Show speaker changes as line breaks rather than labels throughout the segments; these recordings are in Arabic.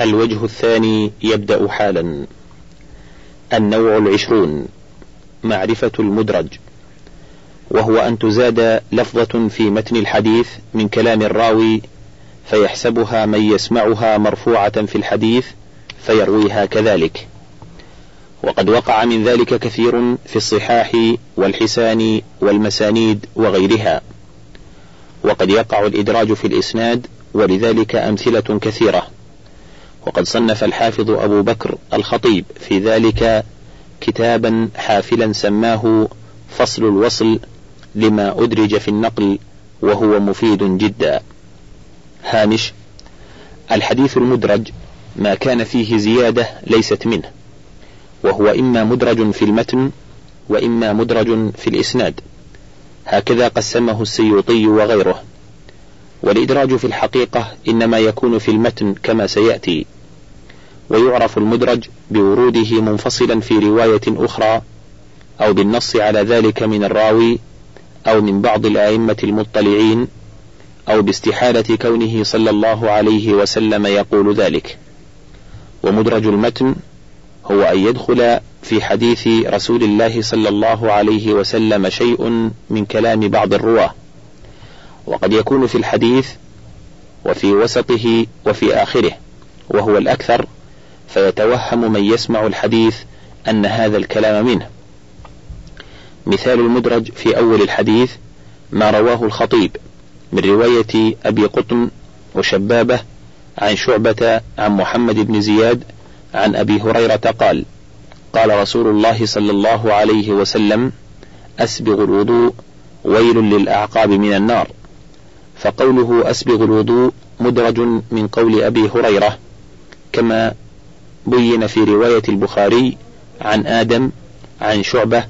الوجه الثاني يبدأ حالا. النوع العشرون معرفة المدرج. وهو أن تزاد لفظة في متن الحديث من كلام الراوي فيحسبها من يسمعها مرفوعة في الحديث فيرويها كذلك. وقد وقع من ذلك كثير في الصحاح والحسان والمسانيد وغيرها. وقد يقع الإدراج في الإسناد ولذلك أمثلة كثيرة. وقد صنف الحافظ أبو بكر الخطيب في ذلك كتابا حافلا سماه فصل الوصل لما أدرج في النقل وهو مفيد جدا. هامش الحديث المدرج ما كان فيه زيادة ليست منه وهو إما مدرج في المتن وإما مدرج في الإسناد. هكذا قسمه السيوطي وغيره. والإدراج في الحقيقة إنما يكون في المتن كما سيأتي. ويعرف المدرج بوروده منفصلا في رواية أخرى أو بالنص على ذلك من الراوي أو من بعض الآئمة المطلعين أو باستحالة كونه صلى الله عليه وسلم يقول ذلك. ومدرج المتن هو أن يدخل في حديث رسول الله صلى الله عليه وسلم شيء من كلام بعض الرواة. وقد يكون في الحديث وفي وسطه وفي آخره وهو الأكثر فيتوهم من يسمع الحديث أن هذا الكلام منه. مثال المدرج في أول الحديث ما رواه الخطيب من رواية أبي قطن وشبابه عن شعبة عن محمد بن زياد عن أبي هريرة قال قال رسول الله صلى الله عليه وسلم أسبغ الوضوء ويل للأعقاب من النار. فقوله أسبغ الوضوء مدرج من قول أبي هريرة كما بين في رواية البخاري عن آدم عن شعبة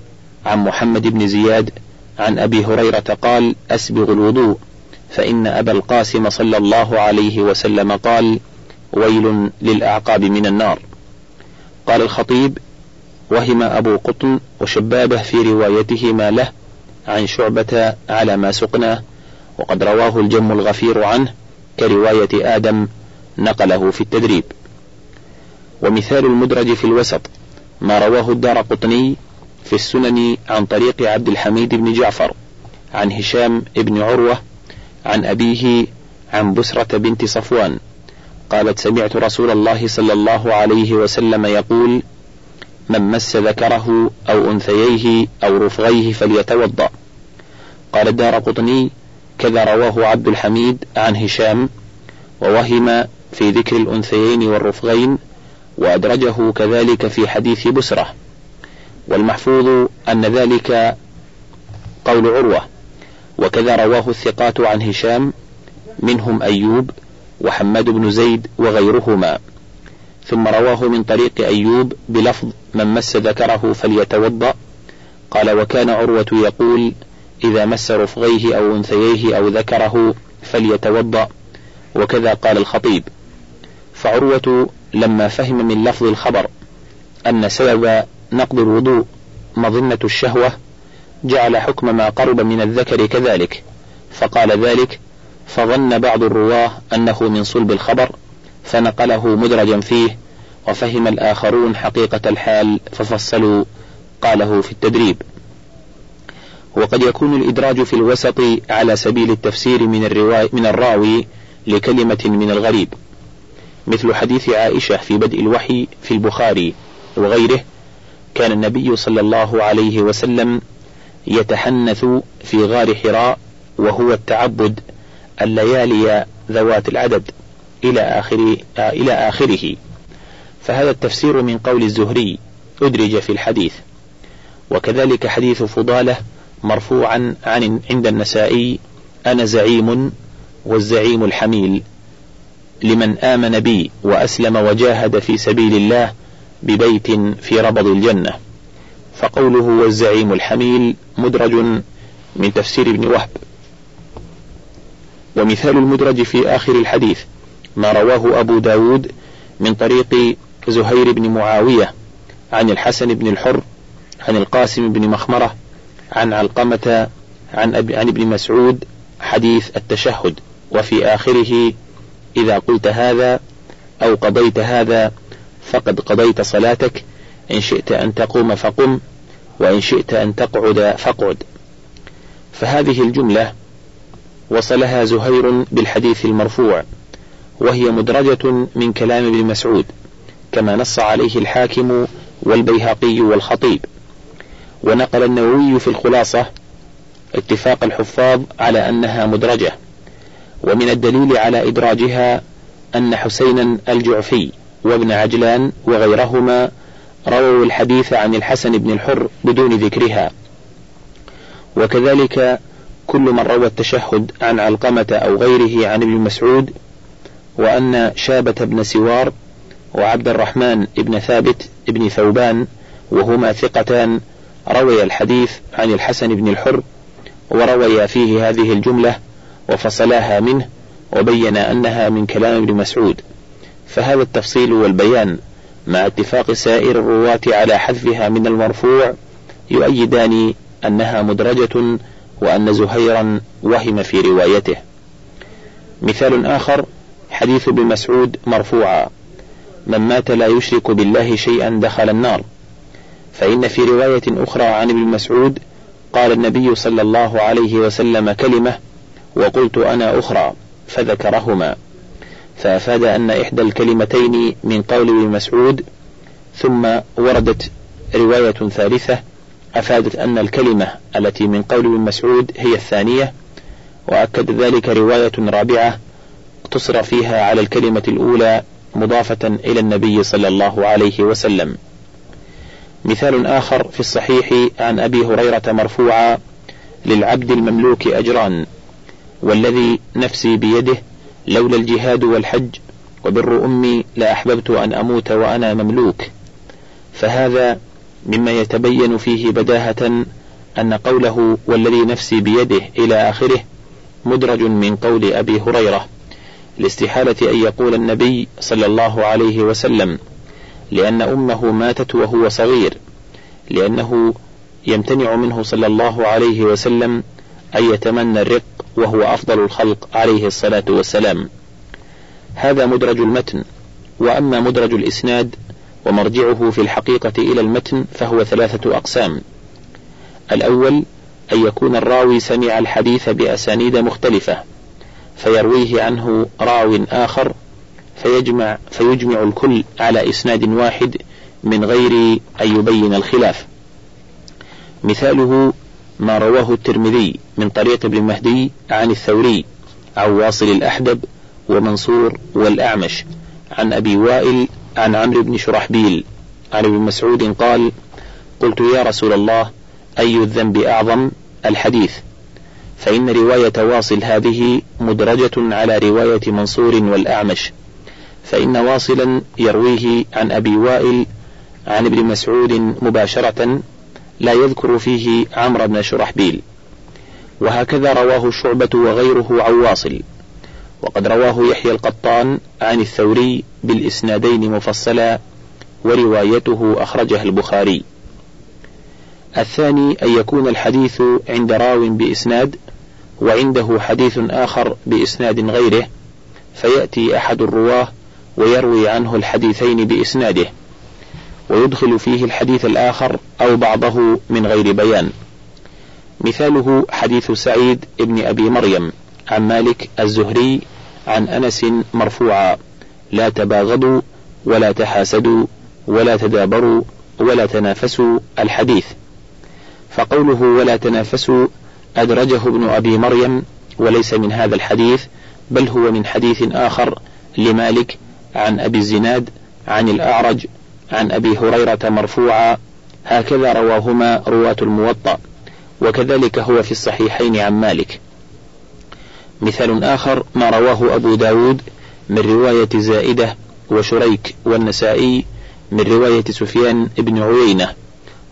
عن محمد بن زياد عن أبي هريرة قال أسبغ الوضوء. فإن أبا القاسم صلى الله عليه وسلم قال ويل للأعقاب من النار. قال الخطيب وهم أبو قطن وشبابه في روايتهما له عن شعبة على ما سقناه وقد رواه الجم الغفير عنه كرواية آدم نقله في التدريب. ومثال المدرج في الوسط ما رواه الدار قطني في السنن عن طريق عبد الحميد بن جعفر عن هشام بن عروة عن أبيه عن بسرة بنت صفوان قالت سمعت رسول الله صلى الله عليه وسلم يقول من مس ذكره أو أنثييه أو رفغيه فليتوضأ قال الدار قطني كذا رواه عبد الحميد عن هشام ووهم في ذكر الأنثيين والرفغين وأدرجه كذلك في حديث بسرة. والمحفوظ أن ذلك قول عروة وكذا رواه الثقات عن هشام منهم أيوب وحماد بن زيد وغيرهما. ثم رواه من طريق أيوب بلفظ من مس ذكره فليتوضأ قال وكان عروة يقول إذا مس رفغيه أو أنثييه أو ذكره فليتوضأ وكذا قال الخطيب. فعروة لما فهم من لفظ الخبر أن سبب نقض الوضوء مظنة الشهوة جعل حكم ما قرب من الذكر كذلك. فقال ذلك فظن بعض الرواة أنه من صلب الخبر فنقله مدرجا فيه وفهم الآخرون حقيقة الحال ففصلوا قاله في التدريب. وقد يكون الإدراج في الوسط على سبيل التفسير من, الرواي من الراوي لكلمة من الغريب. مثل حديث عائشة في بدء الوحي في البخاري وغيره كان النبي صلى الله عليه وسلم يتحنث في غار حراء وهو التعبد الليالي ذوات العدد إلى آخر إلى آخره. فهذا التفسير من قول الزهري أدرج في الحديث. وكذلك حديث فضالة مرفوعا عن عند النسائي أنا زعيم والزعيم الحميل. لمن آمن بي وأسلم وجاهد في سبيل الله ببيت في ربض الجنة. فقوله والزعيم الحميل مدرج من تفسير ابن وهب. ومثال المدرج في آخر الحديث ما رواه أبو داود من طريق زهير بن معاوية عن الحسن بن الحر عن القاسم بن مخمرة عن علقمة عن, عن ابن مسعود حديث التشهد. وفي آخره إذا قلت هذا أو قضيت هذا فقد قضيت صلاتك. إن شئت أن تقوم فقم وإن شئت أن تقعد فاقعد فهذه الجملة وصلها زهير بالحديث المرفوع وهي مدرجة من كلام ابن مسعود كما نص عليه الحاكم والبيهقي والخطيب. ونقل النووي في الخلاصة اتفاق الحفاظ على أنها مدرجة. ومن الدليل على إدراجها أن حسينا الجعفي وابن عجلان وغيرهما رووا الحديث عن الحسن بن الحر بدون ذكرها. وكذلك كل من روى التشهد عن علقمة أو غيره عن ابن مسعود وأن شابة بن سوار وعبد الرحمن بن ثابت بن ثوبان وهما ثقتان روي الحديث عن الحسن بن الحر وروي فيه هذه الجملة وفصلاها منه وبين أنها من كلام ابن مسعود. فهذا التفصيل والبيان مع اتفاق سائر الرواة على حذفها من المرفوع يؤيدان أنها مدرجة وأن زهيرا وهم في روايته. مثال آخر حديث ابن مسعود مرفوعا من مات لا يشرك بالله شيئا دخل النار فإن في رواية أخرى عن ابن مسعود قال النبي صلى الله عليه وسلم كلمة وقلت أنا أخرى فذكرهما. فأفاد أن إحدى الكلمتين من قول ابن مسعود ثم وردت رواية ثالثة أفادت أن الكلمة التي من قول ابن مسعود هي الثانية وأكد ذلك رواية رابعة اقتصر فيها على الكلمة الأولى مضافة إلى النبي صلى الله عليه وسلم. مثال آخر في الصحيح عن أبي هريرة مرفوعا للعبد المملوك أجران. والذي نفسي بيده لولا الجهاد والحج وبر أمي لأحببت أن أموت وأنا مملوك. فهذا مما يتبين فيه بداهة أن قوله والذي نفسي بيده إلى آخره مدرج من قول أبي هريرة لاستحالة أن يقول النبي صلى الله عليه وسلم لأن أمه ماتت وهو صغير لأنه يمتنع منه صلى الله عليه وسلم أن يتمنى الرق وهو أفضل الخلق عليه الصلاة والسلام. هذا مدرج المتن وأما مدرج الإسناد ومرجعه في الحقيقة إلى المتن فهو ثلاثة أقسام. الأول أن يكون الراوي سمع الحديث بأسانيد مختلفة فيرويه عنه راو آخر فيجمع فيجمع الكل على إسناد واحد من غير أن يبين الخلاف. مثاله ما رواه الترمذي من طريق ابن مهدي عن الثوري عن واصل الأحدب ومنصور والأعمش عن أبي وائل عن عمرو بن شرحبيل عن ابن مسعود قال قلت يا رسول الله أي الذنب أعظم؟ الحديث. فإن رواية واصل هذه مدرجة على رواية منصور والأعمش. فإن واصلا يرويه عن أبي وائل عن ابن مسعود مباشرة لا يذكر فيه عمرو بن شرحبيل. وهكذا رواه شعبة وغيره عن واصل. وقد رواه يحيى القطان عن الثوري بالإسنادين مفصلا وروايته أخرجها البخاري. الثاني أن يكون الحديث عند راو بإسناد وعنده حديث آخر بإسناد غيره فيأتي أحد الرواة ويروي عنه الحديثين بإسناده. ويدخل فيه الحديث الآخر أو بعضه من غير بيان. مثاله حديث سعيد ابن أبي مريم عن مالك الزهري عن أنس مرفوعا لا تباغضوا ولا تحاسدوا ولا تدابروا ولا تنافسوا الحديث. فقوله ولا تنافسوا أدرجه ابن أبي مريم وليس من هذا الحديث بل هو من حديث آخر لمالك عن أبي الزناد عن الأعرج عن أبي هريرة مرفوعا هكذا رواهما رواة الموطأ وكذلك هو في الصحيحين عن مالك. مثال آخر ما رواه أبو داود من رواية زائدة وشريك والنسائي من رواية سفيان بن عيينة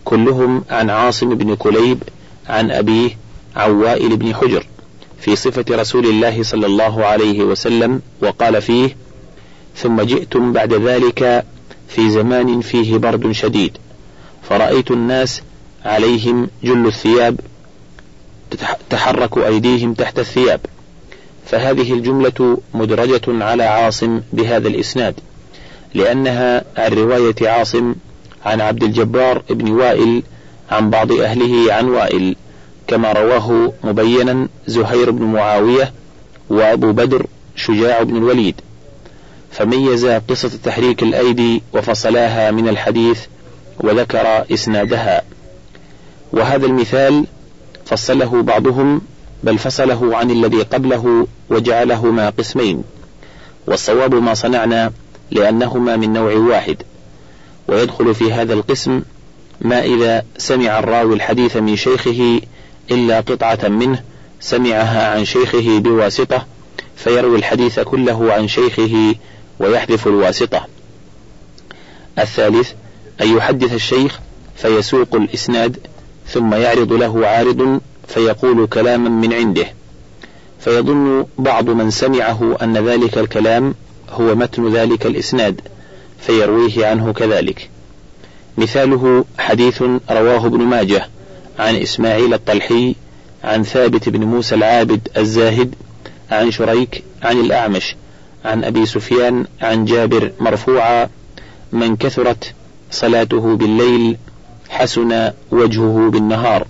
كلهم عن عاصم بن كليب عن أبيه عن وائل بن حجر في صفة رسول الله صلى الله عليه وسلم وقال فيه ثم جئتم بعد ذلك في زمان فيه برد شديد فرأيت الناس عليهم جل الثياب تحرك أيديهم تحت الثياب فهذه الجملة مدرجة على عاصم بهذا الإسناد لأنها عن رواية عاصم عن عبد الجبار بن وائل عن بعض أهله عن وائل كما رواه مبينا زهير بن معاوية وأبو بدر شجاع بن الوليد. فميز قصة تحريك الأيدي وفصلاها من الحديث وذكر إسنادها. وهذا المثال فصله بعضهم بل فصله عن الذي قبله وجعلهما قسمين. والصواب ما صنعنا لأنهما من نوع واحد. ويدخل في هذا القسم ما إذا سمع الراوي الحديث من شيخه إلا قطعة منه سمعها عن شيخه بواسطة فيروي الحديث كله عن شيخه ويحذف الواسطة. الثالث أن يحدث الشيخ فيسوق الإسناد ثم يعرض له عارض فيقول كلاما من عنده. فيظن بعض من سمعه أن ذلك الكلام هو متن ذلك الإسناد فيرويه عنه كذلك. مثاله حديث رواه ابن ماجه عن إسماعيل الطلحي عن ثابت بن موسى العابد الزاهد عن شريك عن الأعمش عن أبي سفيان عن جابر مرفوعا من كثرت صلاته بالليل حسن وجهه بالنهار.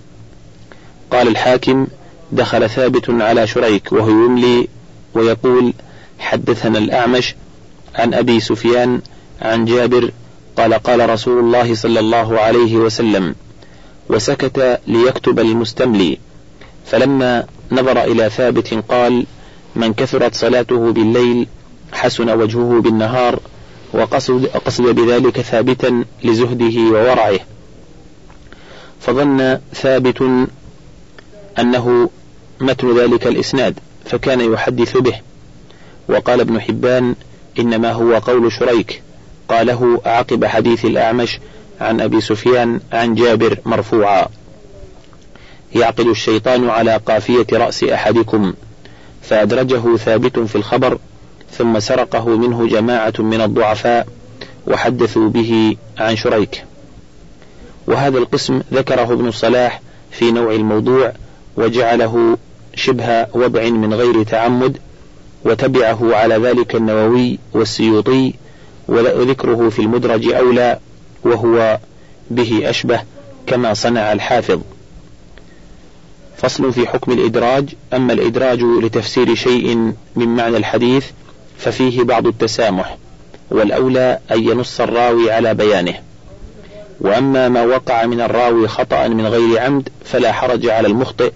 قال الحاكم دخل ثابت على شريك وهو يملي ويقول حدثنا الأعمش عن أبي سفيان عن جابر قال قال رسول الله صلى الله عليه وسلم وسكت ليكتب المستملي. فلما نظر إلى ثابت قال من كثرت صلاته بالليل حسن وجهه بالنهار وقصد قصد بذلك ثابتا لزهده وورعه. فظن ثابت أنه متن ذلك الإسناد فكان يحدث به. وقال ابن حبان إنما هو قول شريك. قاله عقب حديث الأعمش عن أبي سفيان عن جابر مرفوعا. يعقد الشيطان على قافية رأس أحدكم فأدرجه ثابت في الخبر ثم سرقه منه جماعة من الضعفاء وحدثوا به عن شريك. وهذا القسم ذكره ابن الصلاح في نوع الموضوع وجعله شبه وضع من غير تعمد وتبعه على ذلك النووي والسيوطي وذكره في المدرج أولى وهو به أشبه كما صنع الحافظ. فصل في حكم الإدراج. أما الإدراج لتفسير شيء من معنى الحديث ففيه بعض التسامح والأولى أن ينص الراوي على بيانه. وأما ما وقع من الراوي خطأ من غير عمد فلا حرج على المخطئ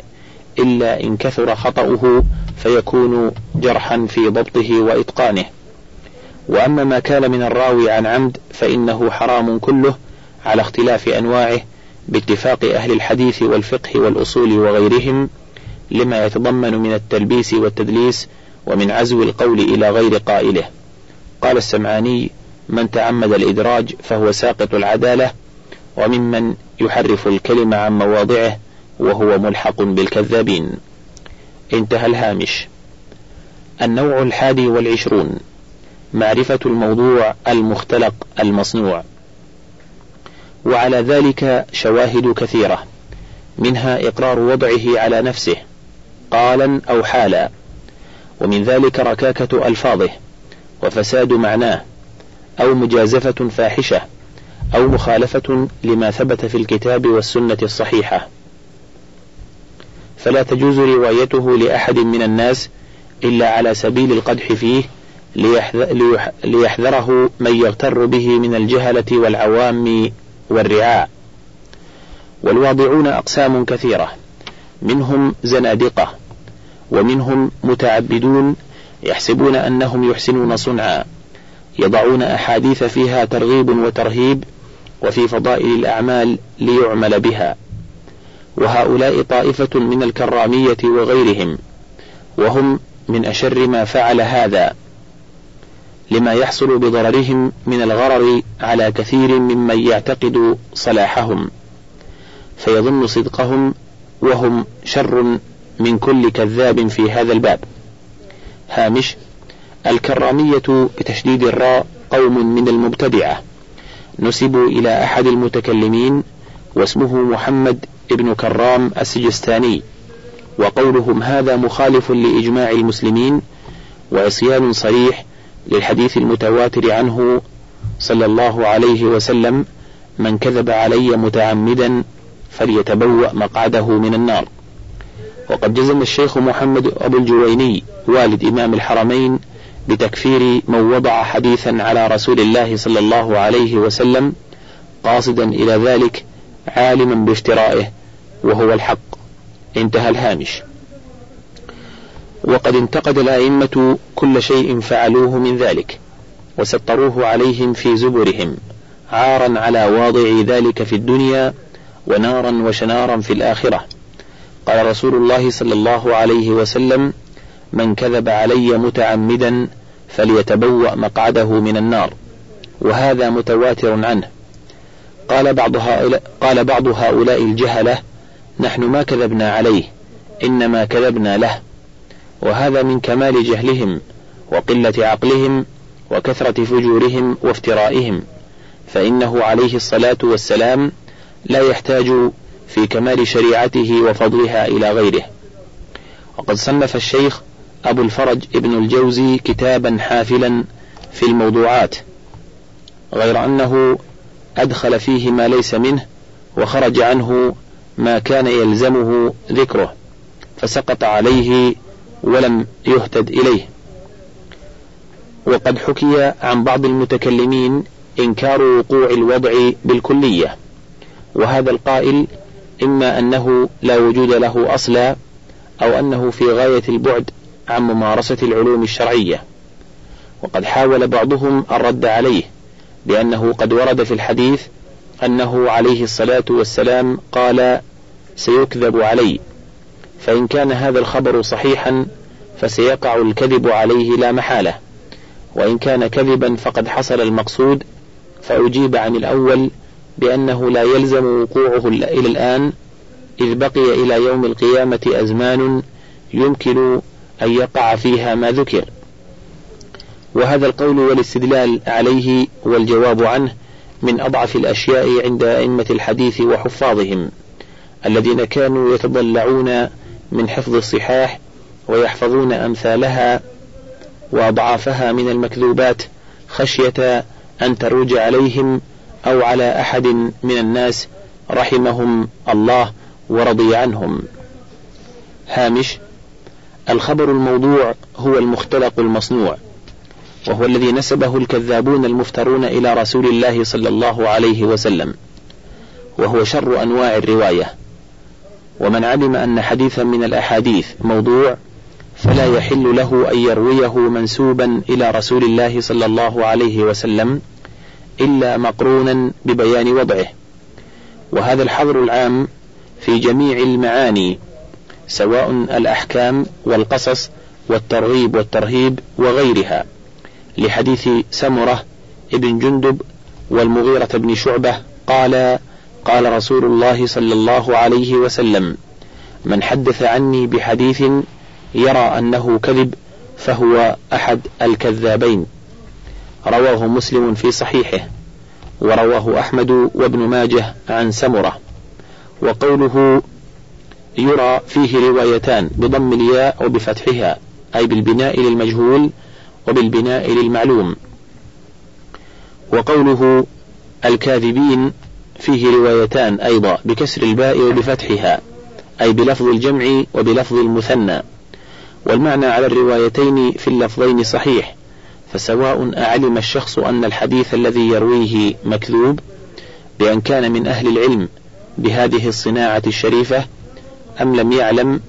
إلا إن كثر خطأه فيكون جرحا في ضبطه وإتقانه. وأما ما كان من الراوي عن عمد فإنه حرام كله على اختلاف أنواعه باتفاق أهل الحديث والفقه والأصول وغيرهم لما يتضمن من التلبيس والتدليس ومن عزو القول إلى غير قائله. قال السمعاني من تعمد الإدراج فهو ساقط العدالة وممن يحرف الكلمة عن مواضعه وهو ملحق بالكذابين. انتهى الهامش. النوع الحادي والعشرون معرفة الموضوع المختلق المصنوع. وعلى ذلك شواهد كثيرة منها إقرار وضعه على نفسه قالا أو حالا. ومن ذلك ركاكة ألفاظه وفساد معناه أو مجازفة فاحشة أو مخالفة لما ثبت في الكتاب والسنة الصحيحة. فلا تجوز روايته لأحد من الناس إلا على سبيل القدح فيه ليحذره من يغتر به من الجهلة والعوام والرعاع والواضعون أقسام كثيرة منهم زنادقة ومنهم متعبدون يحسبون أنهم يحسنون صنعا يضعون أحاديث فيها ترغيب وترهيب وفي فضائل الأعمال ليعمل بها. وهؤلاء طائفة من الكرامية وغيرهم وهم من أشر ما فعل هذا لما يحصل بضررهم من الغرر على كثير ممن يعتقد صلاحهم فيظن صدقهم وهم شر من كل كذاب في هذا الباب. هامش الكرامية بتشديد الراء قوم من المبتدعة. نسبوا إلى أحد المتكلمين واسمه محمد ابن كرام السجستاني. وقولهم هذا مخالف لإجماع المسلمين وعصيان صريح للحديث المتواتر عنه صلى الله عليه وسلم من كذب علي متعمدا فليتبوأ مقعده من النار. وقد جزم الشيخ محمد أبو الجويني والد إمام الحرمين بتكفير من وضع حديثا على رسول الله صلى الله عليه وسلم قاصدا إلى ذلك عالما بافترائه وهو الحق. انتهى الهامش. وقد انتقد الأئمة كل شيء فعلوه من ذلك وسطروه عليهم في زبرهم عارا على واضع ذلك في الدنيا ونارا وشنارا في الآخرة. قال رسول الله صلى الله عليه وسلم من كذب علي متعمدا فليتبوأ مقعده من النار وهذا متواتر عنه. قال بعض هؤلاء, قال بعض هؤلاء الجهلة نحن ما كذبنا عليه إنما كذبنا له وهذا من كمال جهلهم وقلة عقلهم وكثرة فجورهم وافترائهم فإنه عليه الصلاة والسلام لا يحتاج في كمال شريعته وفضلها إلى غيره. وقد صنف الشيخ أبو الفرج ابن الجوزي كتابا حافلا في الموضوعات غير أنه أدخل فيه ما ليس منه وخرج عنه ما كان يلزمه ذكره فسقط عليه ولم يهتد إليه. وقد حكي عن بعض المتكلمين إنكار وقوع الوضع بالكلية وهذا القائل إما أنه لا وجود له أصلا أو أنه في غاية البعد عن ممارسة العلوم الشرعية. وقد حاول بعضهم الرد عليه بأنه قد ورد في الحديث أنه عليه الصلاة والسلام قال سيكذب علي. فإن كان هذا الخبر صحيحا فسيقع الكذب عليه لا محالة. وإن كان كذبا فقد حصل المقصود. فأجيب عن الأول بأنه لا يلزم وقوعه إلى الآن إذ بقي إلى يوم القيامة أزمان يمكن أن يقع فيها ما ذكر. وهذا القول والاستدلال عليه والجواب عنه من أضعف الأشياء عند أئمة الحديث وحفاظهم الذين كانوا يتضلعون من حفظ الصحاح ويحفظون أمثالها وأضعافها من المكذوبات خشية أن تروج عليهم أو على أحد من الناس رحمهم الله ورضي عنهم. هامش الخبر الموضوع هو المختلق المصنوع وهو الذي نسبه الكذابون المفترون إلى رسول الله صلى الله عليه وسلم وهو شر أنواع الرواية. ومن علم أن حديثا من الأحاديث موضوع فلا يحل له أن يرويه منسوبا إلى رسول الله صلى الله عليه وسلم إلا مقرونا ببيان وضعه. وهذا الحظر العام في جميع المعاني سواء الأحكام والقصص والترغيب والترهيب وغيرها لحديث سمرة ابن جندب والمغيرة بن شعبة قال قال رسول الله صلى الله عليه وسلم من حدث عني بحديث يرى أنه كذب فهو أحد الكذابين. رواه مسلم في صحيحه ورواه أحمد وابن ماجه عن سمرة وقوله يرى فيه روايتان بضم الياء وبفتحها أي بالبناء للمجهول وبالبناء للمعلوم. وقوله الكاذبين فيه روايتان أيضا بكسر الباء وبفتحها أي بلفظ الجمع وبلفظ المثنى. والمعنى على الروايتين في اللفظين صحيح فسواء أعلم الشخص أن الحديث الذي يرويه مكذوب بأن كان من أهل العلم بهذه الصناعة الشريفة أم لم يعلم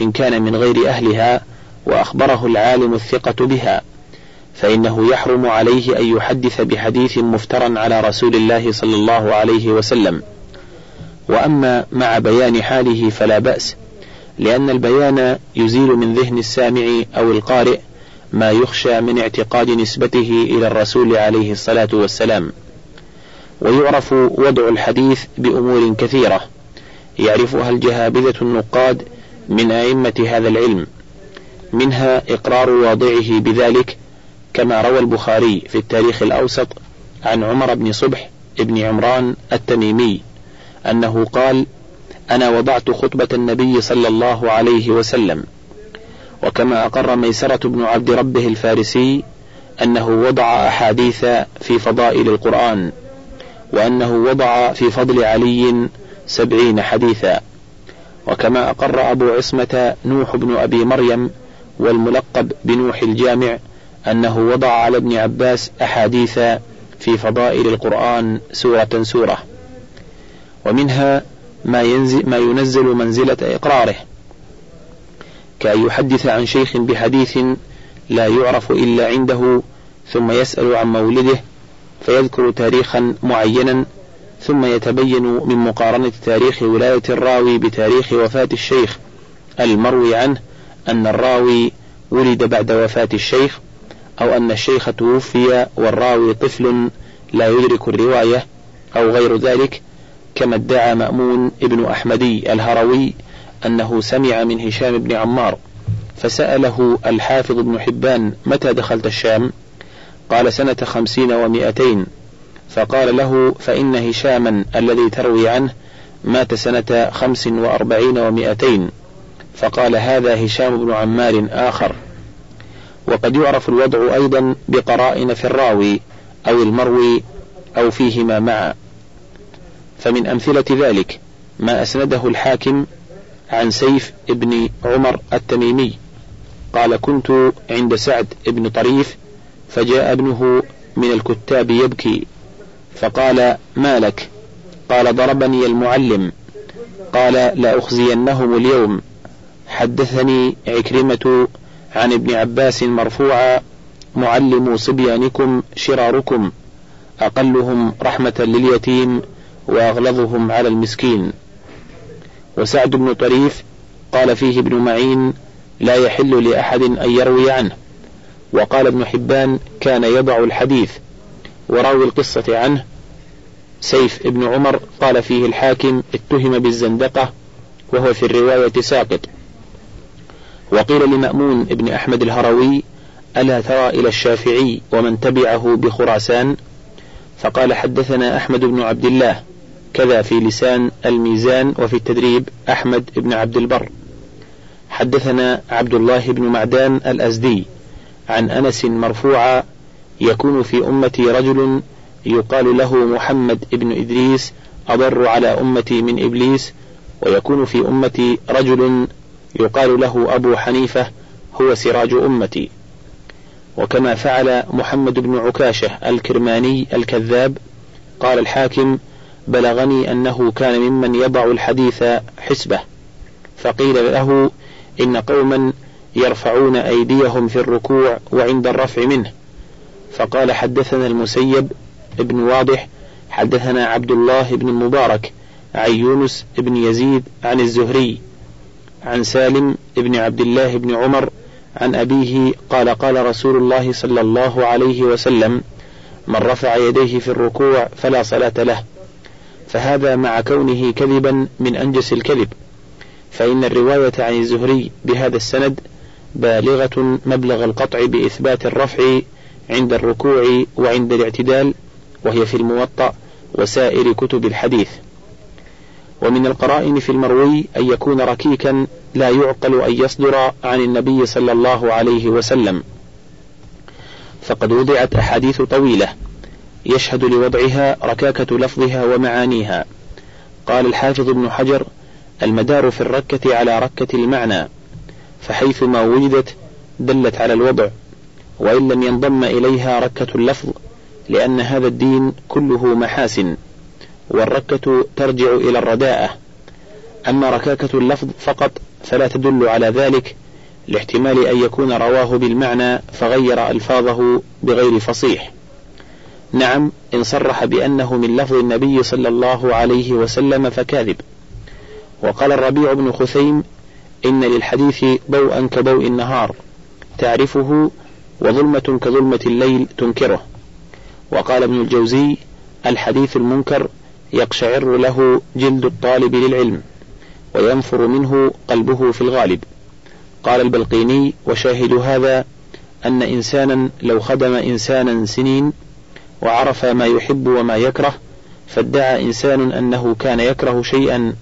إن كان من غير أهلها وأخبره العالم الثقة بها فإنه يحرم عليه أن يحدث بحديث مفترى على رسول الله صلى الله عليه وسلم. وأما مع بيان حاله فلا بأس لأن البيان يزيل من ذهن السامع أو القارئ ما يخشى من اعتقاد نسبته إلى الرسول عليه الصلاة والسلام. ويعرف وضع الحديث بأمور كثيرة. يعرفها الجهابذة النقاد من أئمة هذا العلم. منها إقرار واضعه بذلك كما روى البخاري في التاريخ الأوسط عن عمر بن صبح ابن عمران التميمي أنه قال أنا وضعت خطبة النبي صلى الله عليه وسلم وكما أقر ميسرة بن عبد ربه الفارسي أنه وضع أحاديث في فضائل القرآن وأنه وضع في فضل علي سبعين حديثا. وكما أقر أبو عصمة نوح بن أبي مريم والملقب بنوح الجامع أنه وضع على ابن عباس أحاديث في فضائل القرآن سورة سورة. ومنها ما, ينزل ما ينزل منزلة إقراره. كأن يحدث عن شيخ بحديث لا يعرف إلا عنده ثم يسأل عن مولده فيذكر تاريخا معينا ثم يتبين من مقارنة تاريخ ولاية الراوي بتاريخ وفاة الشيخ المروي عنه أن الراوي ولد بعد وفاة الشيخ أو أن الشيخ توفي والراوي طفل لا يدرك الرواية أو غير ذلك كما ادعى مأمون ابن أحمدي الهروي أنه سمع من هشام بن عمار فسأله الحافظ ابن حبان متى دخلت الشام؟ قال سنة خمسين ومائتين. فقال له فإن هشاما الذي تروي عنه مات سنة خمس وأربعين ومائتين. فقال هذا هشام بن عمار آخر. وقد يعرف الوضع أيضا بقرائن في الراوي أو المروي أو فيهما معا. فمن أمثلة ذلك ما أسنده الحاكم عن سيف ابن عمر التميمي. قال كنت عند سعد بن طريف فجاء ابنه من الكتاب يبكي فقال ما لك؟ قال ضربني المعلم. قال لأخزينهم اليوم. حدثني عكرمة عن ابن عباس مرفوعا معلم صبيانكم شراركم أقلهم رحمة لليتيم وأغلظهم على المسكين. وسعد بن طريف قال فيه ابن معين لا يحل لأحد أن يروي عنه. وقال ابن حبان كان يضع الحديث وراوي القصة عنه. سيف ابن عمر قال فيه الحاكم اتهم بالزندقة وهو في الرواية ساقط. وقيل لمأمون ابن أحمد الهروي ألا ترى إلى الشافعي ومن تبعه بخراسان؟ فقال حدثنا أحمد بن عبد الله كذا في لسان الميزان وفي التدريب أحمد بن عبد البر. حدثنا عبد الله بن معدان الأزدي عن أنس مرفوعا يكون في أمتي رجل يقال له محمد بن إدريس أضر على أمتي من إبليس ويكون في أمتي رجل يقال له أبو حنيفة هو سراج أمتي. وكما فعل محمد بن عكاشة الكرماني الكذاب قال الحاكم بلغني أنه كان ممن يضع الحديث حسبه فقيل له إن قوما يرفعون أيديهم في الركوع وعند الرفع منه. فقال حدثنا المسيب ابن واضح حدثنا عبد الله بن المبارك عن يونس بن يزيد عن الزهري عن سالم بن عبد الله بن عمر عن أبيه قال قال رسول الله صلى الله عليه وسلم من رفع يديه في الركوع فلا صلاة له. فهذا مع كونه كذبا من أنجس الكذب. فإن الرواية عن الزهري بهذا السند بالغة مبلغ القطع بإثبات الرفع عند الركوع وعند الاعتدال وهي في الموطأ وسائر كتب الحديث. ومن القرائن في المروي أن يكون ركيكا لا يعقل أن يصدر عن النبي صلى الله عليه وسلم. فقد وضعت أحاديث طويلة. يشهد لوضعها ركاكة لفظها ومعانيها. قال الحافظ ابن حجر المدار في الركة على ركة المعنى فحيث ما وجدت دلت على الوضع وإن لم ينضم إليها ركة اللفظ لأن هذا الدين كله محاسن والركة ترجع إلى الرداءة. أما ركاكة اللفظ فقط فلا تدل على ذلك لاحتمال أن يكون رواه بالمعنى فغير ألفاظه بغير فصيح. نعم إن صرح بأنه من لفظ النبي صلى الله عليه وسلم فكاذب. وقال الربيع بن خثيم إن للحديث ضوءا كضوء النهار تعرفه وظلمة كظلمة الليل تنكره. وقال ابن الجوزي الحديث المنكر يقشعر له جلد الطالب للعلم وينفر منه قلبه في الغالب. قال البلقيني وشاهد هذا أن إنسانا لو خدم إنسانا سنين وعرف ما يحب وما يكره فادعى إنسان أنه كان يكره شيئا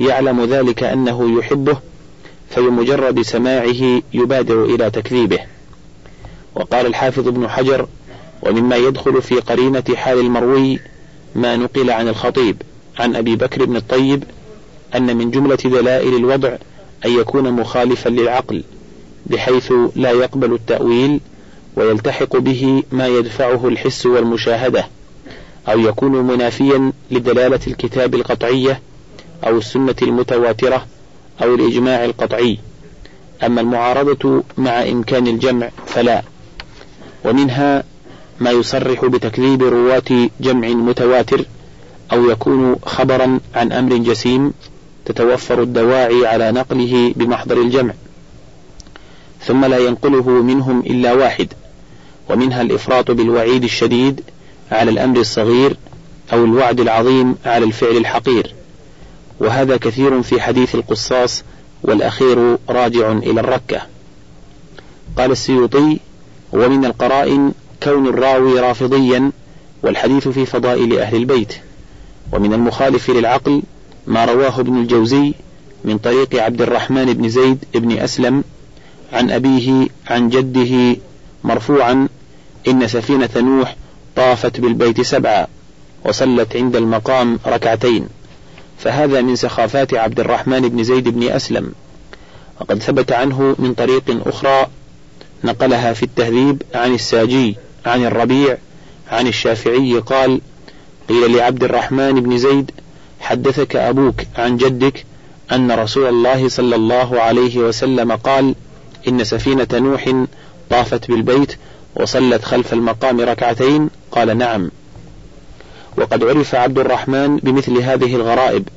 يعلم ذلك أنه يحبه فبمجرد سماعه يبادر إلى تكذيبه. وقال الحافظ ابن حجر ومما يدخل في قرينة حال المروي ما نقل عن الخطيب عن أبي بكر بن الطيب أن من جملة دلائل الوضع أن يكون مخالفا للعقل بحيث لا يقبل التأويل ويلتحق به ما يدفعه الحس والمشاهدة أو يكون منافيا لدلالة الكتاب القطعية أو السنة المتواترة أو الإجماع القطعي. أما المعارضة مع إمكان الجمع فلا. ومنها ما يصرح بتكذيب رواة جمع متواتر أو يكون خبرا عن أمر جسيم تتوفر الدواعي على نقله بمحضر الجمع. ثم لا ينقله منهم إلا واحد. ومنها الإفراط بالوعيد الشديد على الأمر الصغير أو الوعد العظيم على الفعل الحقير. وهذا كثير في حديث القصاص والأخير راجع إلى الركة. قال السيوطي ومن القرائن كون الراوي رافضيا والحديث في فضائل أهل البيت. ومن المخالف للعقل ما رواه ابن الجوزي من طريق عبد الرحمن بن زيد بن أسلم عن أبيه عن جده مرفوعا إن سفينة نوح طافت بالبيت سبعا وصلت عند المقام ركعتين. فهذا من سخافات عبد الرحمن بن زيد بن أسلم. وقد ثبت عنه من طريق أخرى نقلها في التهذيب عن الساجي عن الربيع عن الشافعي قال قيل لعبد الرحمن بن زيد حدثك أبوك عن جدك أن رسول الله صلى الله عليه وسلم قال إن سفينة نوح طافت بالبيت وصلت خلف المقام ركعتين قال نعم. وقد عرف عبد الرحمن بمثل هذه الغرائب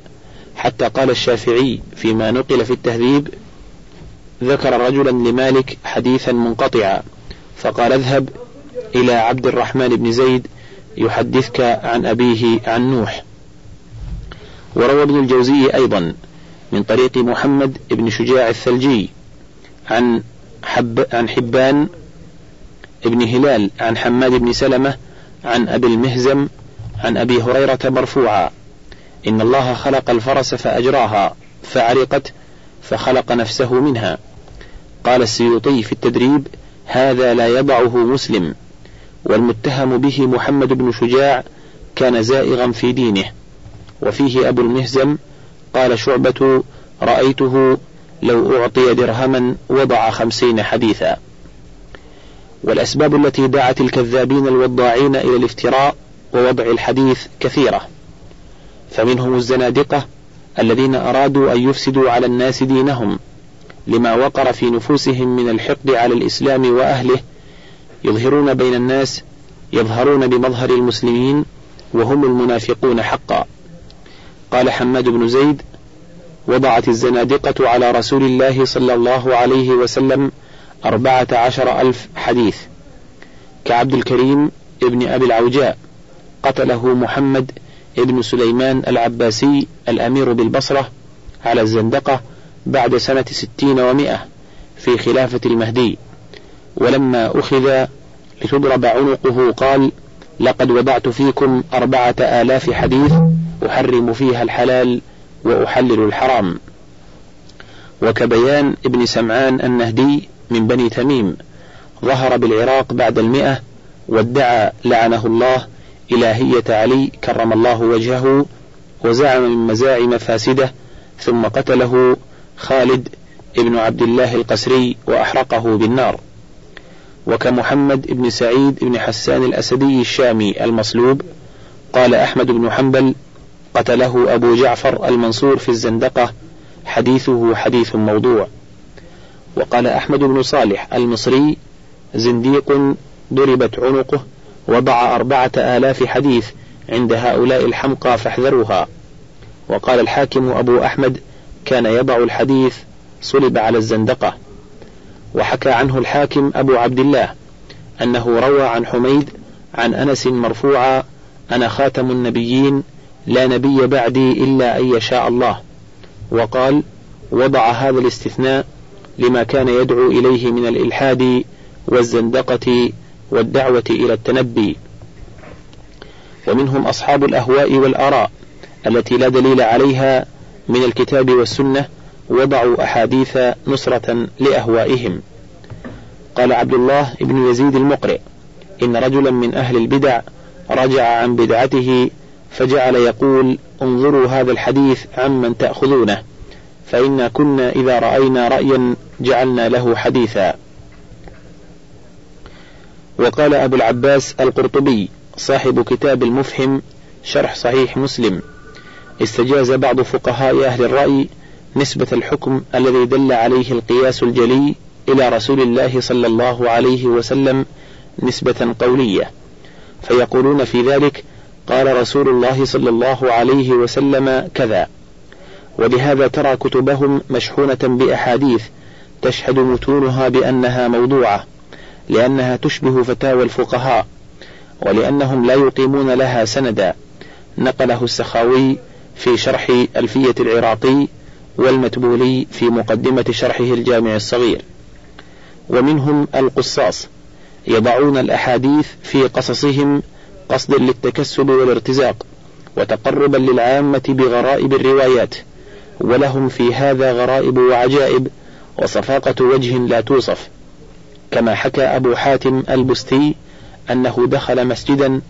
حتى قال الشافعي فيما نقل في التهذيب ذكر رجلا لمالك حديثا منقطعا فقال اذهب إلى عبد الرحمن بن زيد يحدثك عن أبيه عن نوح. وروى ابن الجوزي أيضا من طريق محمد بن شجاع الثلجي عن حب عن حبان ابن هلال عن حماد بن سلمة عن أبي المهزم عن أبي هريرة مرفوعا. إن الله خلق الفرس فأجراها فعرقت فخلق نفسه منها. قال السيوطي في التدريب هذا لا يضعه مسلم والمتهم به محمد بن شجاع كان زائغا في دينه. وفيه أبو المهزم قال شعبة رأيته لو أعطي درهما وضع خمسين حديثا. والأسباب التي دعت الكذابين الوضاعين إلى الافتراء ووضع الحديث كثيرة. فمنهم الزنادقة الذين أرادوا أن يفسدوا على الناس دينهم لما وقر في نفوسهم من الحقد على الإسلام وأهله يظهرون بين الناس يظهرون بمظهر المسلمين وهم المنافقون حقا. قال حماد بن زيد وضعت الزنادقة على رسول الله صلى الله عليه وسلم أربعة عشر ألف حديث. كعبد الكريم ابن أبي العوجاء قتله محمد ابن سليمان العباسي الأمير بالبصرة على الزندقة بعد سنة ستين ومائة في خلافة المهدي. ولما أخذ لتضرب عنقه قال لقد وضعت فيكم أربعة آلاف حديث أحرم فيها الحلال وأحلل الحرام. وكبيان ابن سمعان النهدي من بني تميم ظهر بالعراق بعد المئة وادعى لعنه الله إلهية علي كرم الله وجهه وزعم من مزاعم فاسدة ثم قتله خالد ابن عبد الله القسري وأحرقه بالنار. وكمحمد بن سعيد بن حسان الأسدي الشامي المصلوب قال أحمد بن حنبل قتله أبو جعفر المنصور في الزندقة حديثه حديث موضوع. وقال أحمد بن صالح المصري زنديق ضربت عنقه وضع أربعة آلاف حديث عند هؤلاء الحمقى فاحذروها. وقال الحاكم أبو أحمد كان يضع الحديث صلب على الزندقة. وحكى عنه الحاكم أبو عبد الله أنه روى عن حميد عن أنس مرفوعا أنا خاتم النبيين لا نبي بعدي إلا أن يشاء الله. وقال وضع هذا الاستثناء لما كان يدعو إليه من الإلحاد والزندقة والدعوة إلى التنبي. ومنهم أصحاب الأهواء والآراء التي لا دليل عليها من الكتاب والسنة وضعوا أحاديث نصرة لأهوائهم. قال عبد الله بن يزيد المقرئ إن رجلا من أهل البدع رجع عن بدعته فجعل يقول انظروا هذا الحديث عمن تأخذونه فإنا كنا إذا رأينا رأيا جعلنا له حديثا. وقال أبو العباس القرطبي صاحب كتاب المفهم شرح صحيح مسلم استجاز بعض فقهاء أهل الرأي نسبة الحكم الذي دل عليه القياس الجلي إلى رسول الله صلى الله عليه وسلم نسبة قولية. فيقولون في ذلك قال رسول الله صلى الله عليه وسلم كذا. ولهذا ترى كتبهم مشحونة بأحاديث تشهد متونها بأنها موضوعة لأنها تشبه فتاوى الفقهاء ولأنهم لا يقيمون لها سندا. نقله السخاوي في شرح ألفية العراقي والمتبولي في مقدمة شرحه الجامع الصغير. ومنهم القصاص يضعون الأحاديث في قصصهم قصدا للتكسب والارتزاق وتقربا للعامة بغرائب الروايات ولهم في هذا غرائب وعجائب وصفاقة وجه لا توصف. كما حكى أبو حاتم البستي أنه دخل مسجدا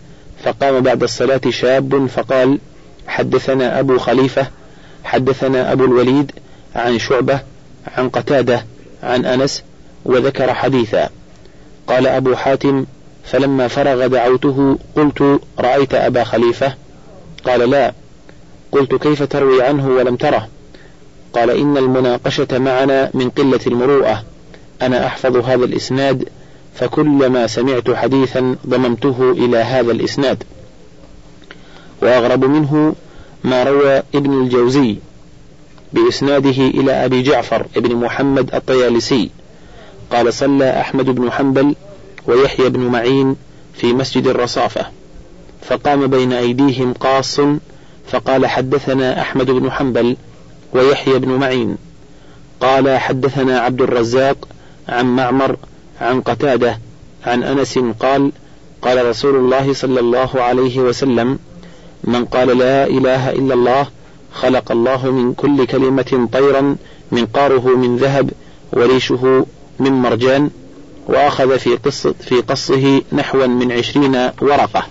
فقام بعد الصلاة شاب فقال حدثنا أبو خليفة حدثنا أبو الوليد عن شعبة عن قتادة عن أنس وذكر حديثا. قال أبو حاتم فلما فرغ دعوته قلت رأيت أبا خليفة؟ قال لا. قلت كيف تروي عنه ولم تره؟ قال إن المناقشة معنا من قلة المروءة. أنا أحفظ هذا الإسناد فكلما سمعت حديثا ضممته إلى هذا الإسناد. وأغرب منه ما روى ابن الجوزي بإسناده إلى أبي جعفر ابن محمد الطيالسي. قال صلى أحمد بن حنبل ويحيى بن معين في مسجد الرصافة فقام بين أيديهم قاص فقال حدثنا أحمد بن حنبل ويحيى بن معين. قال حدثنا عبد الرزاق عن معمر عن قتادة عن أنس قال قال رسول الله صلى الله عليه وسلم من قال لا إله إلا الله خلق الله من كل كلمة طيرا منقاره من ذهب وريشه من مرجان. وأخذ في قص في قصه نحوا من عشرين ورقة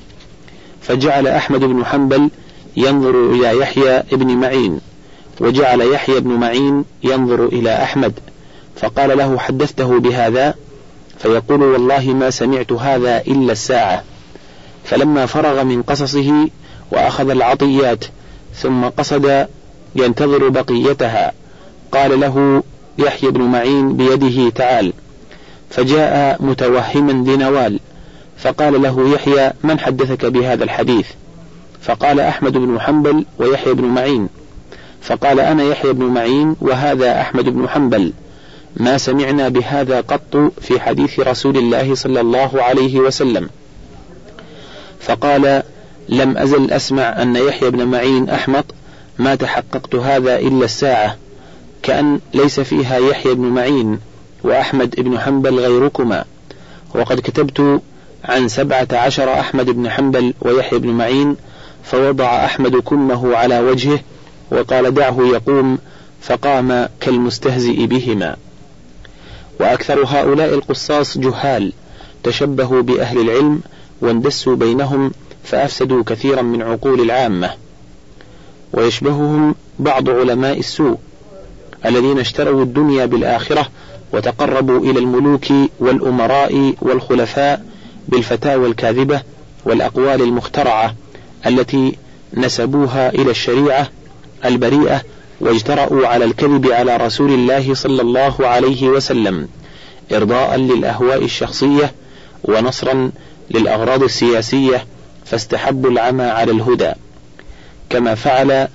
فجعل أحمد بن حنبل ينظر إلى يحيى بن معين وجعل يحيى بن معين ينظر إلى أحمد فقال له حدثته بهذا؟ فيقول والله ما سمعت هذا إلا الساعة. فلما فرغ من قصصه وأخذ العطيات ثم قصد ينتظر بقيتها قال له يحيى بن معين بيده تعال. فجاء متوهما لنوال فقال له يحيى من حدثك بهذا الحديث؟ فقال أحمد بن حنبل ويحيى بن معين. فقال أنا يحيى بن معين وهذا أحمد بن حنبل. ما سمعنا بهذا قط في حديث رسول الله صلى الله عليه وسلم. فقال لم أزل أسمع أن يحيى بن معين أحمق ما تحققت هذا إلا الساعة كأن ليس فيها يحيى بن معين. وأحمد بن حنبل غيركما. وقد كتبت عن سبعة عشر أحمد بن حنبل ويحيى بن معين فوضع أحمد كمه على وجهه وقال دعه يقوم فقام كالمستهزئ بهما. وأكثر هؤلاء القصاص جهال تشبهوا بأهل العلم واندسوا بينهم فأفسدوا كثيرا من عقول العامة. ويشبههم بعض علماء السوء الذين اشتروا الدنيا بالآخرة وتقربوا إلى الملوك والأمراء والخلفاء بالفتاوى الكاذبة والأقوال المخترعة التي نسبوها إلى الشريعة البريئة واجترأوا على الكذب على رسول الله صلى الله عليه وسلم إرضاء للأهواء الشخصية ونصرا للأغراض السياسية فاستحبوا العمى على الهدى. كما فعل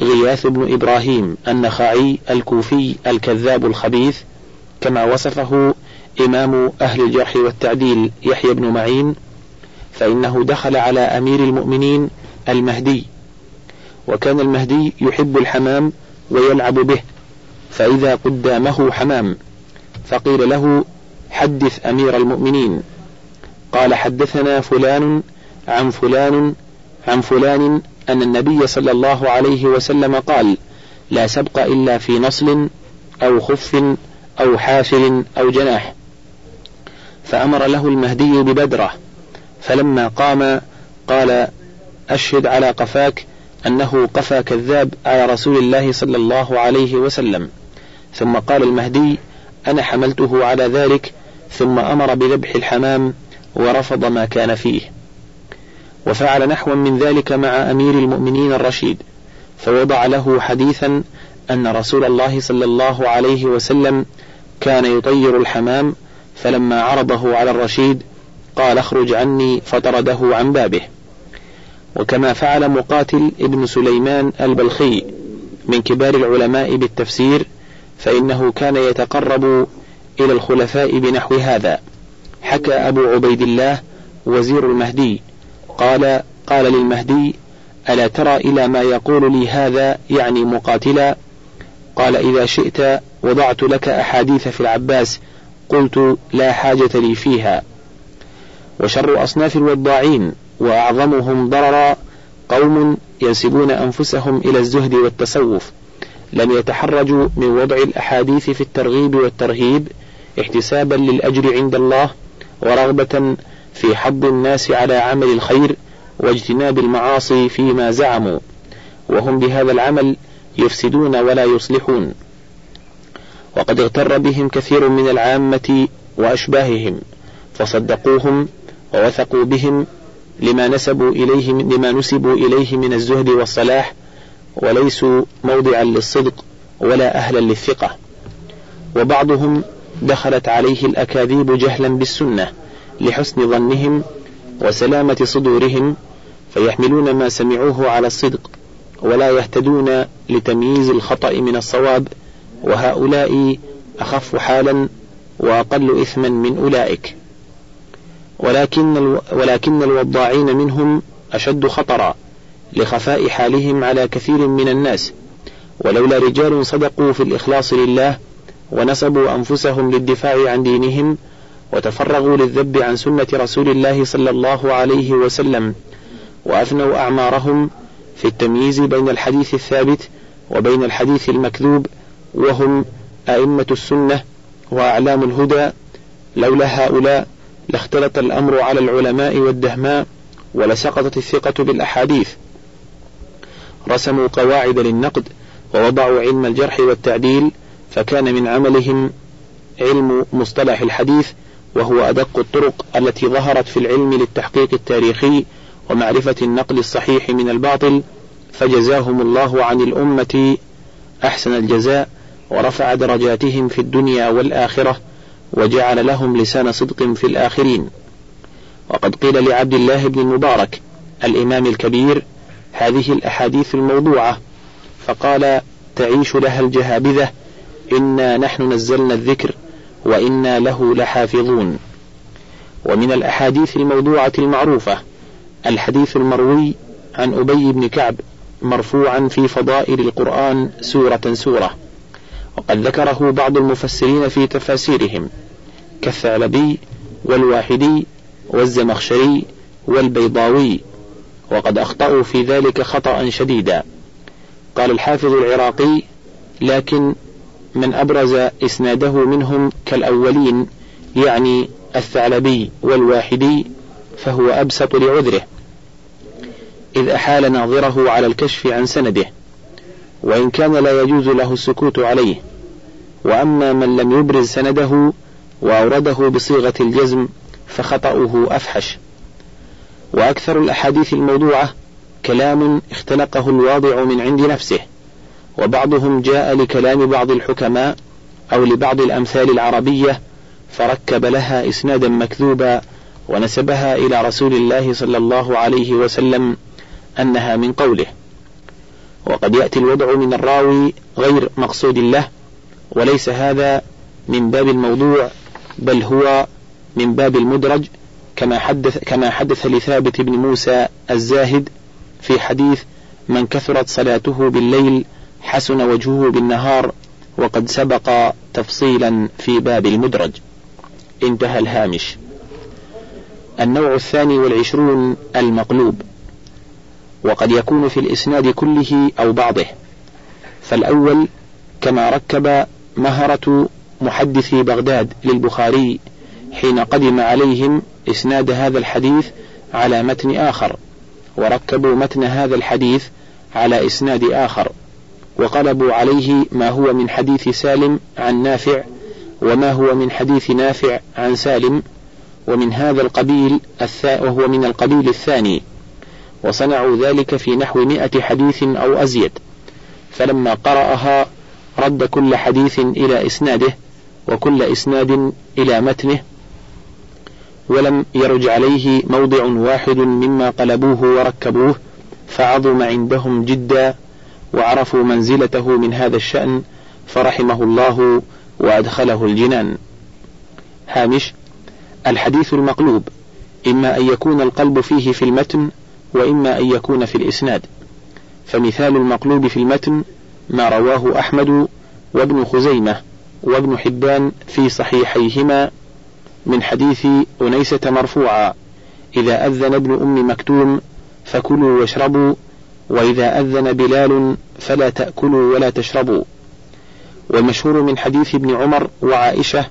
غياث بن إبراهيم النخعي الكوفي الكذاب الخبيث كما وصفه إمام أهل الجرح والتعديل يحيى بن معين فإنه دخل على أمير المؤمنين المهدي وكان المهدي يحب الحمام ويلعب به فإذا قدامه حمام فقيل له حدث أمير المؤمنين. قال حدثنا فلان عن فلان عن فلان أن النبي صلى الله عليه وسلم قال لا سبق إلا في نصل أو خف أو حافر أو جناح. فأمر له المهدي ببدرة فلما قام قال أشهد على قفاك أنه قفى كذاب على رسول الله صلى الله عليه وسلم. ثم قال المهدي أنا حملته على ذلك. ثم أمر بذبح الحمام ورفض ما كان فيه. وفعل نحوا من ذلك مع أمير المؤمنين الرشيد فوضع له حديثا أن رسول الله صلى الله عليه وسلم كان يطير الحمام فلما عرضه على الرشيد قال اخرج عني فطرده عن بابه. وكما فعل مقاتل ابن سليمان البلخي من كبار العلماء بالتفسير فإنه كان يتقرب إلى الخلفاء بنحو هذا. حكى أبو عبيد الله وزير المهدي قال قال للمهدي ألا ترى إلى ما يقول لي هذا يعني مقاتلا؟ قال إذا شئت وضعت لك أحاديث في العباس قلت لا حاجة لي فيها. وشر أصناف الوضاعين وأعظمهم ضررا قوم ينسبون أنفسهم إلى الزهد والتصوف لم يتحرجوا من وضع الأحاديث في الترغيب والترهيب احتسابا للأجر عند الله ورغبة في حض الناس على عمل الخير واجتناب المعاصي فيما زعموا. وهم بهذا العمل يفسدون ولا يصلحون. وقد اغتر بهم كثير من العامة وأشباههم فصدقوهم ووثقوا بهم لما نسبوا إليه لما نسبوا إليه من الزهد والصلاح وليسوا موضعا للصدق ولا أهلا للثقة. وبعضهم دخلت عليه الأكاذيب جهلا بالسنة لحسن ظنهم وسلامة صدورهم فيحملون ما سمعوه على الصدق ولا يهتدون لتمييز الخطأ من الصواب وهؤلاء أخف حالا وأقل إثما من أولئك. ولكن ولكن الوضاعين منهم أشد خطرا لخفاء حالهم على كثير من الناس. ولولا رجال صدقوا في الإخلاص لله ونسبوا أنفسهم للدفاع عن دينهم وتفرغوا للذب عن سنة رسول الله صلى الله عليه وسلم وأفنوا أعمارهم في التمييز بين الحديث الثابت وبين الحديث المكذوب وهم أئمة السنة وأعلام الهدى لولا هؤلاء لاختلط الأمر على العلماء والدهماء ولسقطت الثقة بالأحاديث. رسموا قواعد للنقد ووضعوا علم الجرح والتعديل فكان من عملهم علم مصطلح الحديث وهو أدق الطرق التي ظهرت في العلم للتحقيق التاريخي ومعرفة النقل الصحيح من الباطل فجزاهم الله عن الأمة أحسن الجزاء. ورفع درجاتهم في الدنيا والآخرة وجعل لهم لسان صدق في الآخرين. وقد قيل لعبد الله بن المبارك الإمام الكبير هذه الأحاديث الموضوعة فقال تعيش لها الجهابذة إنا نحن نزلنا الذكر وإنا له لحافظون. ومن الأحاديث الموضوعة المعروفة الحديث المروي عن أبي بن كعب مرفوعا في فضائل القرآن سورة سورة. وقد ذكره بعض المفسرين في تفاسيرهم كالثعلبي والواحدي والزمخشري والبيضاوي وقد أخطأوا في ذلك خطأ شديدا. قال الحافظ العراقي لكن من أبرز إسناده منهم كالأولين يعني الثعلبي والواحدي فهو أبسط لعذره إذ أحال ناظره على الكشف عن سنده. وإن كان لا يجوز له السكوت عليه. وأما من لم يبرز سنده وأورده بصيغة الجزم فخطأه أفحش. وأكثر الأحاديث الموضوعة كلام اختلقه الواضع من عند نفسه وبعضهم جاء لكلام بعض الحكماء أو لبعض الأمثال العربية فركب لها إسنادا مكذوبا ونسبها إلى رسول الله صلى الله عليه وسلم أنها من قوله. وقد يأتي الوضع من الراوي غير مقصود له وليس هذا من باب الموضوع بل هو من باب المدرج كما حدث كما حدث لثابت بن موسى الزاهد في حديث من كثرت صلاته بالليل حسن وجهه بالنهار وقد سبق تفصيلا في باب المدرج. انتهى الهامش. النوع الثاني والعشرون المقلوب. وقد يكون في الإسناد كله أو بعضه. فالأول كما ركب مهرة محدثي بغداد للبخاري حين قدم عليهم إسناد هذا الحديث على متن آخر وركبوا متن هذا الحديث على إسناد آخر وقلبوا عليه ما هو من حديث سالم عن نافع وما هو من حديث نافع عن سالم ومن هذا القبيل وهو من القبيل الثاني. وصنعوا ذلك في نحو مئة حديث أو أزيد. فلما قرأها رد كل حديث إلى إسناده وكل إسناد إلى متنه ولم يرج عليه موضع واحد مما قلبوه وركبوه فعظم عندهم جدا وعرفوا منزلته من هذا الشأن فرحمه الله وأدخله الجنان. هامش الحديث المقلوب إما أن يكون القلب فيه في المتن وإما أن يكون في الإسناد. فمثال المقلوب في المتن ما رواه أحمد وابن خزيمة وابن حبان في صحيحيهما من حديث أنيسة مرفوعا إذا أذن ابن أم مكتوم فكلوا واشربوا وإذا أذن بلال فلا تأكلوا ولا تشربوا. والمشهور من حديث ابن عمر وعائشة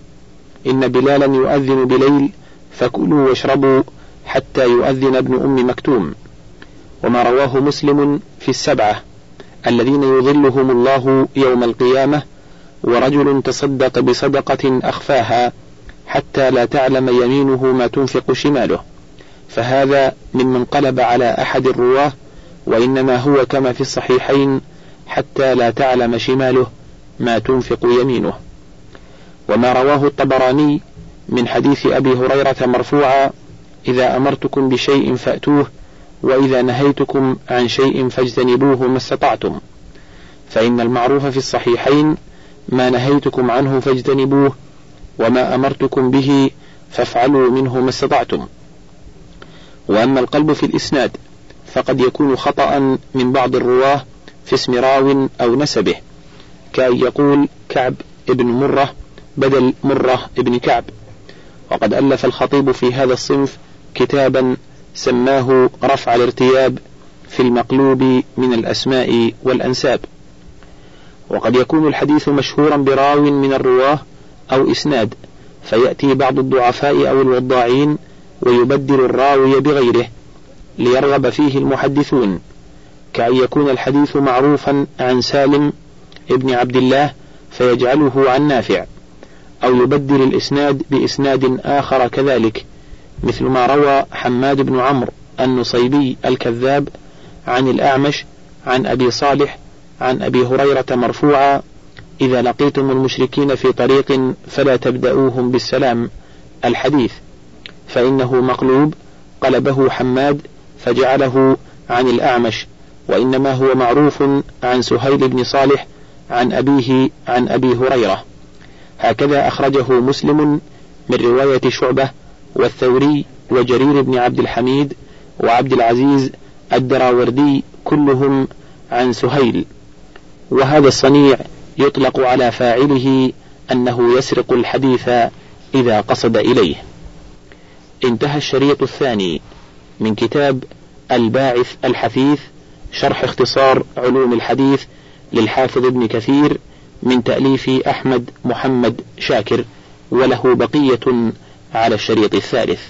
إن بلالا يؤذن بليل فكلوا واشربوا حتى يؤذن ابن أم مكتوم. وما رواه مسلم في السبعة الذين يظلهم الله يوم القيامة ورجل تصدق بصدقة أخفاها حتى لا تعلم يمينه ما تنفق شماله. فهذا ممن قلب على أحد الرواة وإنما هو كما في الصحيحين حتى لا تعلم شماله ما تنفق يمينه. وما رواه الطبراني من حديث أبي هريرة مرفوعا إذا أمرتكم بشيء فأتوه وإذا نهيتكم عن شيء فاجتنبوه ما استطعتم. فإن المعروف في الصحيحين ما نهيتكم عنه فاجتنبوه وما أمرتكم به فافعلوا منه ما استطعتم. وأما القلب في الإسناد فقد يكون خطأ من بعض الرواة في اسم راو أو نسبه كأن يقول كعب ابن مرة بدل مرة ابن كعب. وقد ألف الخطيب في هذا الصنف كتابا سماه رفع الارتياب في المقلوب من الأسماء والأنساب. وقد يكون الحديث مشهورا براو من الرواه أو إسناد فيأتي بعض الضعفاء أو الوضاعين ويبدل الراوي بغيره ليرغب فيه المحدثون كأن يكون الحديث معروفا عن سالم ابن عبد الله فيجعله عن نافع أو يبدل الإسناد بإسناد آخر كذلك. مثل ما روى حماد بن عمرو النصيبي الكذاب عن الأعمش عن أبي صالح عن أبي هريرة مرفوعا إذا لقيتم المشركين في طريق فلا تبدأوهم بالسلام. الحديث فإنه مقلوب قلبه حماد فجعله عن الأعمش وإنما هو معروف عن سهيل بن صالح عن أبيه عن أبي هريرة. هكذا أخرجه مسلم من رواية شعبة والثوري وجرير بن عبد الحميد وعبد العزيز الدراوردي كلهم عن سهيل. وهذا الصنيع يطلق على فاعله أنه يسرق الحديث إذا قصد إليه. انتهى الشريط الثاني من كتاب الباعث الحثيث شرح اختصار علوم الحديث للحافظ ابن كثير من تأليف أحمد محمد شاكر وله بقية على الشريط الثالث.